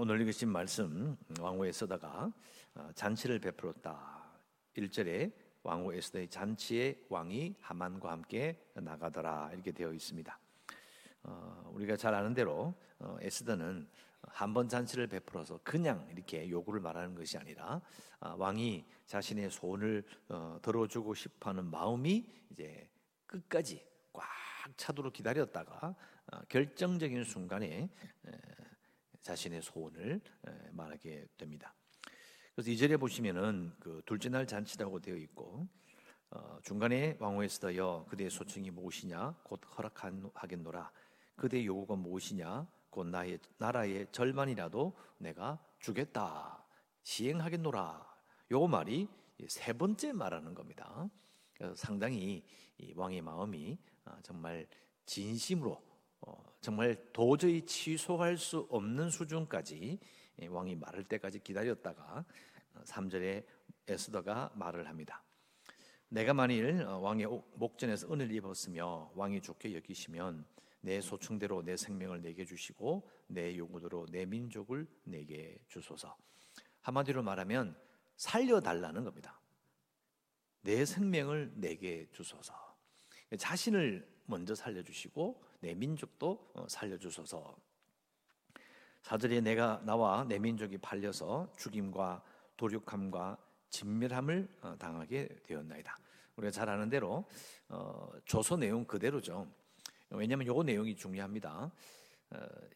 오늘 읽으신 말씀 왕후 에스더가 어, 잔치를 베풀었다. 1절에 왕후 에스더의 잔치에 왕이 하만과 함께 나가더라 이렇게 되어 있습니다. 어, 우리가 잘 아는 대로 어, 에스더는 한 번 잔치를 베풀어서 그냥 이렇게 요구를 말하는 것이 아니라 아, 왕이 자신의 소원을 어, 들어주고 싶어하는 마음이 이제 끝까지 꽉 차도록 기다렸다가 어, 결정적인 순간에 에, 자신의 소원을 말하게 됩니다. 그래서 이 절에 보시면은 그 둘째 날 잔치라고 되어 있고 어, 중간에 왕후 에스더여 그대의 소청이 무엇이냐? 곧 허락하겠노라. 그대의 요구가 무엇이냐? 곧 나의 나라의 절반이라도 내가 주겠다. 시행하겠노라. 요 말이 세 번째 말하는 겁니다. 상당히 왕의 마음이 아, 정말 진심으로 어, 정말 도저히 취소할 수 없는 수준까지 왕이 말할 때까지 기다렸다가 3절에 어, 에스더가 말을 합니다. 내가 만일 어, 왕의 목전에서 은혜를 입었으며 왕이 좋게 여기시면 내 소충대로 내 생명을 내게 주시고 내 요구대로 내 민족을 내게 주소서. 한마디로 말하면 살려달라는 겁니다. 내 생명을 내게 주소서. 자신을 먼저 살려주시고 내 민족도 어, 살려주소서. 사절에 내가 나와 내 민족이 팔려서 죽임과 도륙함과 진멸함을 어, 당하게 되었나이다. 우리가 잘 아는 대로 어, 조서 내용 그대로죠. 왜냐하면 요 내용이 중요합니다.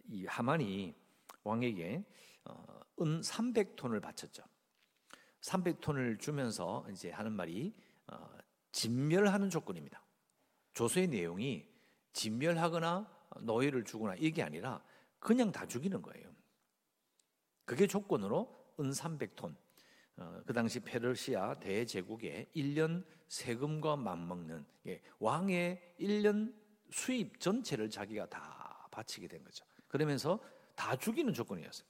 이 하만이 왕에게 은 300톤을 바쳤죠. 300톤을 주면서 이제 하는 말이 진멸하는 조건입니다. 조서의 내용이 진멸하거나 노예를 주거나 이게 아니라 그냥 다 죽이는 거예요. 그게 조건으로 은 300톤. 어, 그 당시 페르시아 대제국의 1년 세금과 맞먹는 예, 왕의 1년 수입 전체를 자기가 다 바치게 된 거죠. 그러면서 다 죽이는 조건이었어요.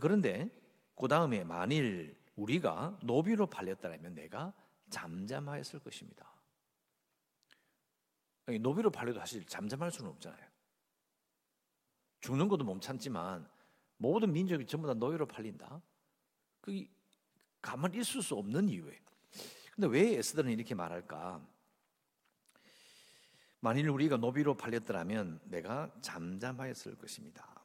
그런데 그 다음에 만일 우리가 노비로 팔렸다면 내가 잠잠하였을 것입니다. 노비로 팔려도 사실 잠잠할 수는 없잖아요. 죽는 것도 못 참지만 모든 민족이 전부 다 노예로 팔린다. 그게 가만히 있을 수 없는 이유예요. 근데 왜 에스더는 이렇게 말할까? 만일 우리가 노비로 팔렸더라면 내가 잠잠하였을 것입니다.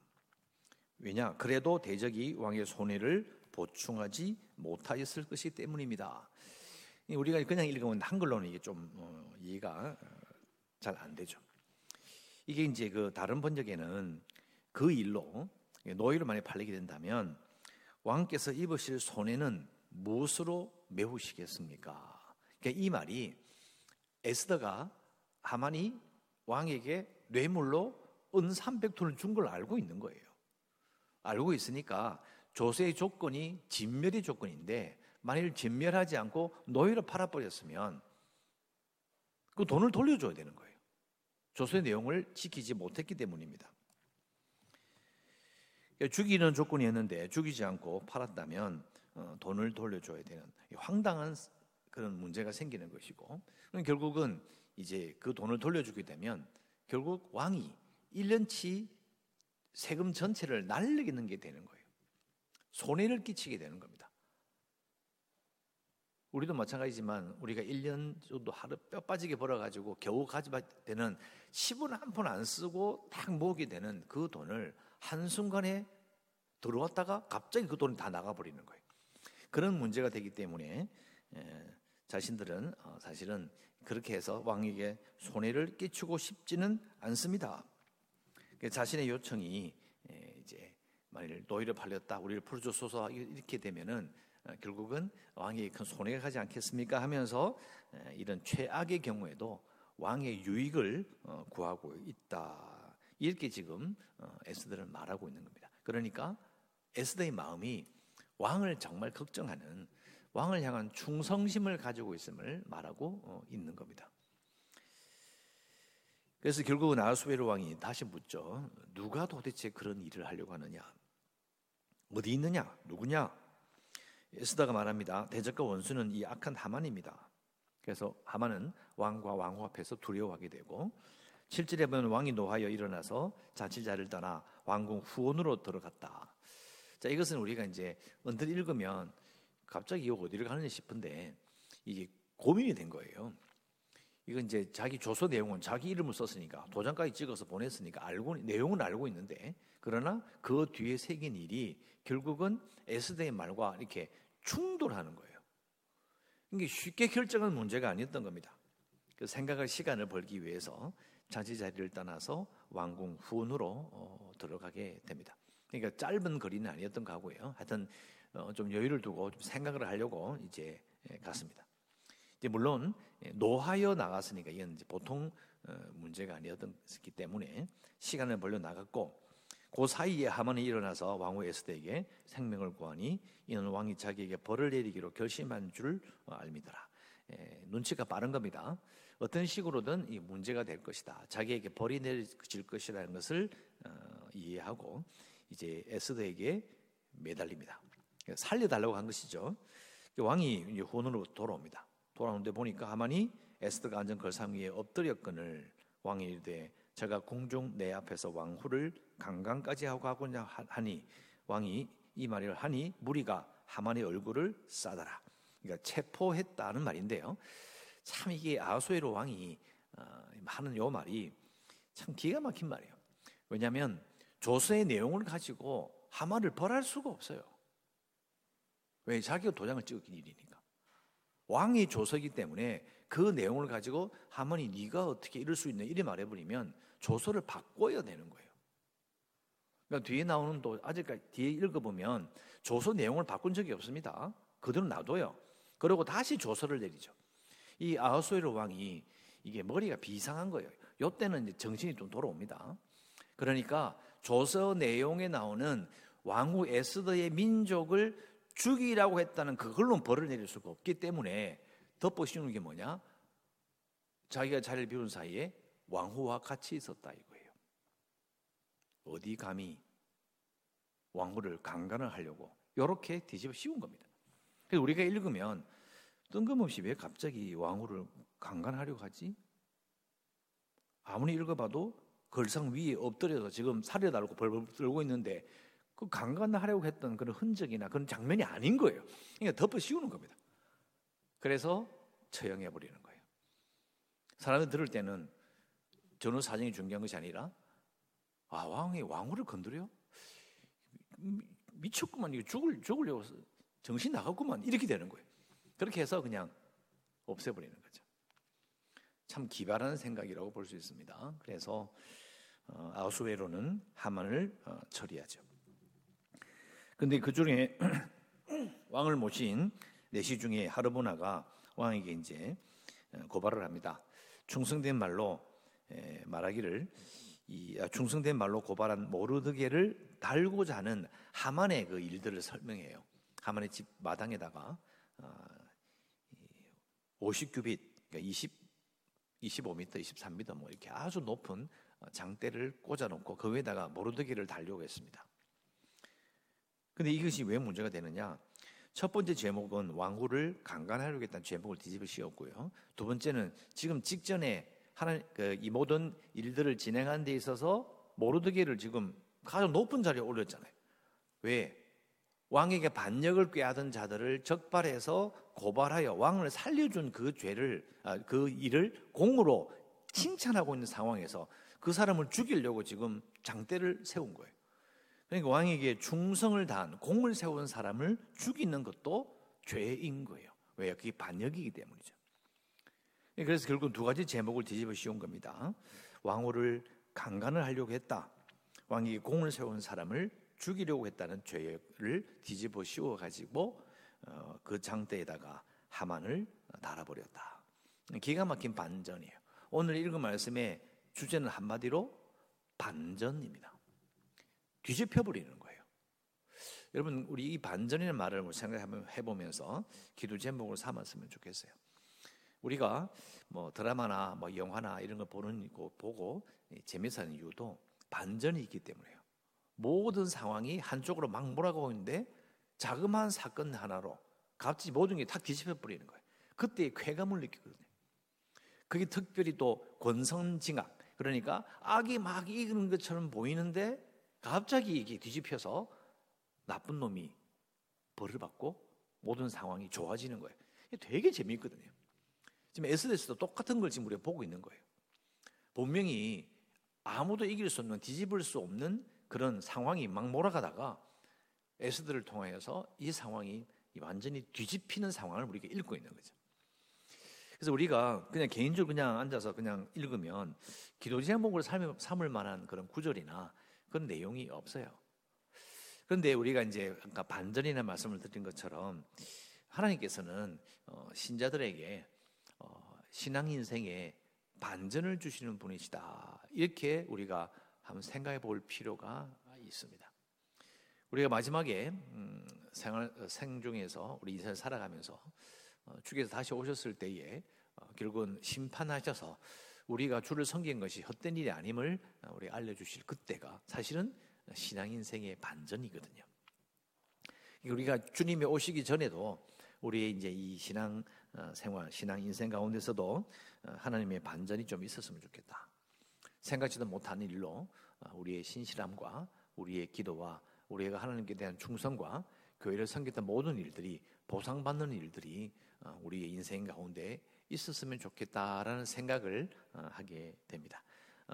왜냐? 그래도 대적이 왕의 손해를 보충하지 못하였을 것이기 때문입니다. 우리가 그냥 읽으면 한글로는 이게 좀 어, 이해가 잘 안 되죠. 이게 이제 그 다른 번역에는 그 일로 노예로 만약 팔리게 된다면 왕께서 입으실 손해는 무엇으로 메우시겠습니까? 그러니까 이 말이 에스더가 하만이 왕에게 뇌물로 은 300톤을 준 걸 알고 있는 거예요. 알고 있으니까 조세의 조건이 진멸의 조건인데 만일 진멸하지 않고 노예로 팔아버렸으면 그 돈을 돌려줘야 되는 거예요. 조서의 내용을 지키지 못했기 때문입니다. 죽이는 조건이었는데 죽이지 않고 팔았다면 어, 돈을 돌려줘야 되는 황당한 그런 문제가 생기는 것이고 결국은 이제 그 돈을 돌려주게 되면 결국 왕이 1년치 세금 전체를 날리는 게 되는 거예요. 손해를 끼치게 되는 겁니다. 우리도 마찬가지지만 우리가 1년 정도 하루 뼈 빠지게 벌어가지고 겨우 가져갈 때는 10원 한 푼 안 쓰고 딱 모으게 되는 그 돈을 한순간에 들어왔다가 갑자기 그 돈이 다 나가버리는 거예요. 그런 문제가 되기 때문에 자신들은 어, 사실은 그렇게 해서 왕에게 손해를 끼치고 싶지는 않습니다. 자신의 요청이 이제 만일 노예를 팔렸다 우리를 풀어줘소서 이렇게 되면은 어, 결국은 왕이 큰 손해가 가지 않겠습니까 하면서 이런 최악의 경우에도 왕의 유익을 어, 구하고 있다. 이렇게 지금 어, 에스더는 말하고 있는 겁니다. 그러니까 에스더의 마음이 왕을 정말 걱정하는 왕을 향한 충성심을 가지고 있음을 말하고 있는 겁니다. 그래서 결국은 아수베르 왕이 다시 묻죠. 누가 도대체 그런 일을 하려고 하느냐? 어디 있느냐? 누구냐? 에스더가 말합니다. 대적과 원수는 이 악한 하만입니다. 그래서 하만은 왕과 왕후 앞에서 두려워하게 되고 7절에 보면 왕이 노하여 일어나서 자치자를 떠나 왕궁 후원으로 들어갔다. 자, 이것은 우리가 이제 언뜻 읽으면 갑자기 이거 어디를 가느냐 싶은데 이게 고민이 된 거예요. 이건 이제 자기 조서 내용은 자기 이름을 썼으니까 도장까지 찍어서 보냈으니까 알고 내용은 알고 있는데 그러나 그 뒤에 새긴 일이 결국은 에스더의 말과 이렇게 충돌하는 거예요. 이게 쉽게 결정한 문제가 아니었던 겁니다. 그 생각할 시간을 벌기 위해서 자지 자리를 떠나서 왕궁 후으로 어, 들어가게 됩니다. 그러니까 짧은 거리는 아니었던 거고요. 하여튼 어, 좀 여유를 두고 좀 생각을 하려고 이제 예, 갔습니다. 이제 물론 예, 노하여 나갔으니까 이건 보통 어, 문제가 아니었기 때문에 시간을 벌려 나갔고 그 사이에 하만이 일어나서 왕후 에스더에게 생명을 구하니 이는 왕이 자기에게 벌을 내리기로 결심한 줄 알미더라. 예, 눈치가 빠른 겁니다. 어떤 식으로든 이 문제가 될 것이다. 자기에게 벌이 내려질 것이라는 것을 어, 이해하고 이제 에스더에게 매달립니다. 살려달라고 한 것이죠. 왕이 이제 혼으로 돌아옵니다. 돌아오는데 보니까 하만이 에스더가 앉은 걸상 위에 엎드렸거늘 왕이 이르되 제가 궁중 내 앞에서 왕후를 강간까지 하고 하고냐 하니 왕이 이 말을 하니 무리가 하만의 얼굴을 싸다라. 그러니까 체포했다는 말인데요. 참 이게 아수에로 왕이 어, 하는 요 말이 참 기가 막힌 말이에요. 왜냐하면 조서의 내용을 가지고 하만을 벌할 수가 없어요. 왜 자기가 도장을 찍었기 일이니까. 왕이 조서이기 때문에 그 내용을 가지고 하만이 네가 어떻게 이럴 수 있냐 이래 말해버리면 조서를 바꿔야 되는 거예요. 그러니까 뒤에 나오는 또 아직까지 뒤에 읽어보면 조서 내용을 바꾼 적이 없습니다. 그대로 놔둬요. 그리고 다시 조서를 내리죠. 이 아하수에로 왕이 이게 머리가 비상한 거예요. 요때는 이제 정신이 좀 돌아옵니다. 그러니까 조서 내용에 나오는 왕후 에스더의 민족을 죽이라고 했다는 그걸로 벌을 내릴 수가 없기 때문에 덮어 씌우는 게 뭐냐? 자기가 자리를 비운 사이에 왕후와 같이 있었다 이거예요. 어디 감히 왕후를 강간을 하려고 이렇게 뒤집어 씌운 겁니다. 그래서 우리가 읽으면 뜬금없이 왜 갑자기 왕후를 강간하려고 하지? 아무리 읽어봐도 걸상 위에 엎드려서 지금 살려달라고 벌벌 떨고 있는데 그 강간하려고 했던 그런 흔적이나 그런 장면이 아닌 거예요. 그러니까 덮어 씌우는 겁니다. 그래서 처형해 버리는 거예요. 사람들 들을 때는 전후 사정이 중요한 것이 아니라 아 왕이 왕후를 건드려? 미쳤구만 이거 죽을 죽으려고 정신 나갔구만 이렇게 되는 거예요. 그렇게 해서 그냥 없애버리는 거죠. 참 기발한 생각이라고 볼 수 있습니다. 그래서 어, 아수에로는 하만을 어, 처리하죠. 근데 그 중에 왕을 모신 내시 중에 하르보나가 왕에게 이제 어, 고발을 합니다. 충성된 말로 말하기를 이 아, 충성된 말로 고발한 모르드게를 달고자 하는 하만의 그 일들을 설명해요. 하만의 집 마당에다가 50규빗, 그러니까 20, 25m, 23m 뭐 이렇게 아주 높은 장대를 꽂아놓고 그 위에다가 모르드게를 달려고 했습니다. 근데 이것이 왜 문제가 되느냐? 첫 번째 제목은 왕후를 강간하려겠다는 제목을 뒤집어 씌웠고요. 두 번째는 지금 직전에 하나 그 이 모든 일들을 진행한 데 있어서 모르드게를 지금 가장 높은 자리에 올렸잖아요. 왜? 왕에게 반역을 꾀하던 자들을 적발해서 고발하여 왕을 살려준 그 죄를 아, 그 일을 공으로 칭찬하고 있는 상황에서 그 사람을 죽이려고 지금 장대를 세운 거예요. 그러니까 왕에게 충성을 다한 공을 세운 사람을 죽이는 것도 죄인 거예요. 왜요? 그게 반역이기 때문이죠. 그래서 결국 두 가지 제목을 뒤집어 씌운 겁니다. 왕후를 강간을 하려고 했다. 왕이 공을 세운 사람을 죽이려고 했다는 죄를 뒤집어 씌워 가지고 어, 그 장대에다가 하만을 달아버렸다. 기가 막힌 반전이에요. 오늘 읽은 말씀의 주제는 한마디로 반전입니다. 뒤집혀 버리는 거예요. 여러분 우리 이 반전이라는 말을 생각해 보면서 기도 제목을 삼았으면 좋겠어요. 우리가 뭐 드라마나 뭐 영화나 이런 걸 보는 거 보고 재미있는 이유도 반전이 있기 때문에요. 모든 상황이 한쪽으로 막 몰아가고 있는데 자그마한 사건 하나로 갑자기 모든 게 다 뒤집혀 버리는 거예요. 그때 쾌감을 느끼거든요. 그게 특별히 또 권선징악 그러니까 악이 막 이기는 것처럼 보이는데 갑자기 이게 뒤집혀서 나쁜 놈이 벌을 받고 모든 상황이 좋아지는 거예요. 되게 재미있거든요. 지금 에스더에서도 똑같은 걸 지금 우리가 보고 있는 거예요. 본명이 아무도 이길 수 없는 뒤집을 수 없는 그런 상황이 막 몰아가다가 에스더를 통하여서 이 상황이 완전히 뒤집히는 상황을 우리가 읽고 있는 거죠. 그래서 우리가 그냥 개인적으로 그냥 앉아서 그냥 읽으면 기도 제목으로 삼을 만한 그런 구절이나 그런 내용이 없어요. 그런데 우리가 이제 아까 반전이나 말씀을 드린 것처럼 하나님께서는 어, 신자들에게 어, 신앙 인생에 반전을 주시는 분이시다. 이렇게 우리가 한번 생각해 볼 필요가 있습니다. 우리가 마지막에 음, 생활 생중에서 우리 인생을 살아가면서 어, 주께서 다시 오셨을 때에 결국은 심판하셔서 우리가 주를 섬긴 것이 헛된 일이 아님을 우리 알려주실 그때가 사실은 신앙 인생의 반전이거든요. 우리가 주님이 오시기 전에도 우리의 이제 이 신앙 어, 생활, 신앙 인생 가운데서도 어, 하나님의 반전이 좀 있었으면 좋겠다. 생각지도 못한 일로 어, 우리의 신실함과 우리의 기도와 우리가 하나님께 대한 충성과 교회를 섬겼던 모든 일들이 보상받는 일들이 우리의 인생 가운데 있었으면 좋겠다라는 생각을 하게 됩니다.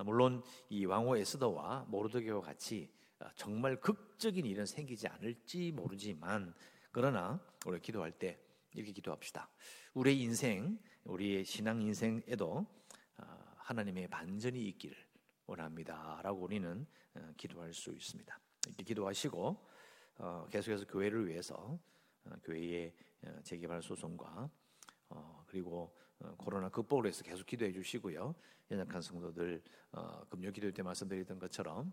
물론 이 왕호 에스더와 모르드게와 같이 정말 극적인 일은 생기지 않을지 모르지만 그러나 우리 기도할 때 이렇게 기도합시다. 우리의 인생, 우리의 신앙 인생에도 어, 하나님의 반전이 있기를 원합니다라고 우리는 어, 기도할 수 있습니다. 이렇게 기도하시고 어, 계속해서 교회를 위해서 교회의 재개발 소송과 그리고 코로나 극복을 위해서 계속 기도해 주시고요. 연약한 성도들 금요 기도 때 말씀드렸던 것처럼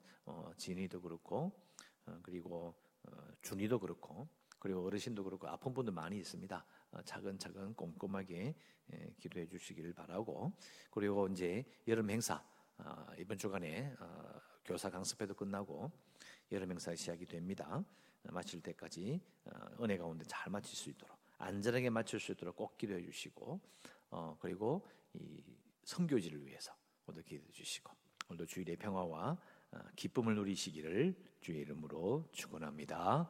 진이도 그렇고 그리고 준이도 그렇고 그리고 어르신도 그렇고 아픈 분들 많이 있습니다. 어, 차근차근 꼼꼼하게 예, 기도해 주시기를 바라고 그리고 이제 여름 행사 어, 이번 주간에 어, 교사 강습회도 끝나고 여름 행사 시작이 됩니다. 마칠 때까지 은혜 가운데 잘 마칠 수 있도록 안전하게 마칠 수 있도록 꼭 기도해 주시고 그리고 이 선교지를 위해서 모두 기도해 주시고 오늘도 주일의 평화와 기쁨을 누리시기를 주의 이름으로 축원합니다.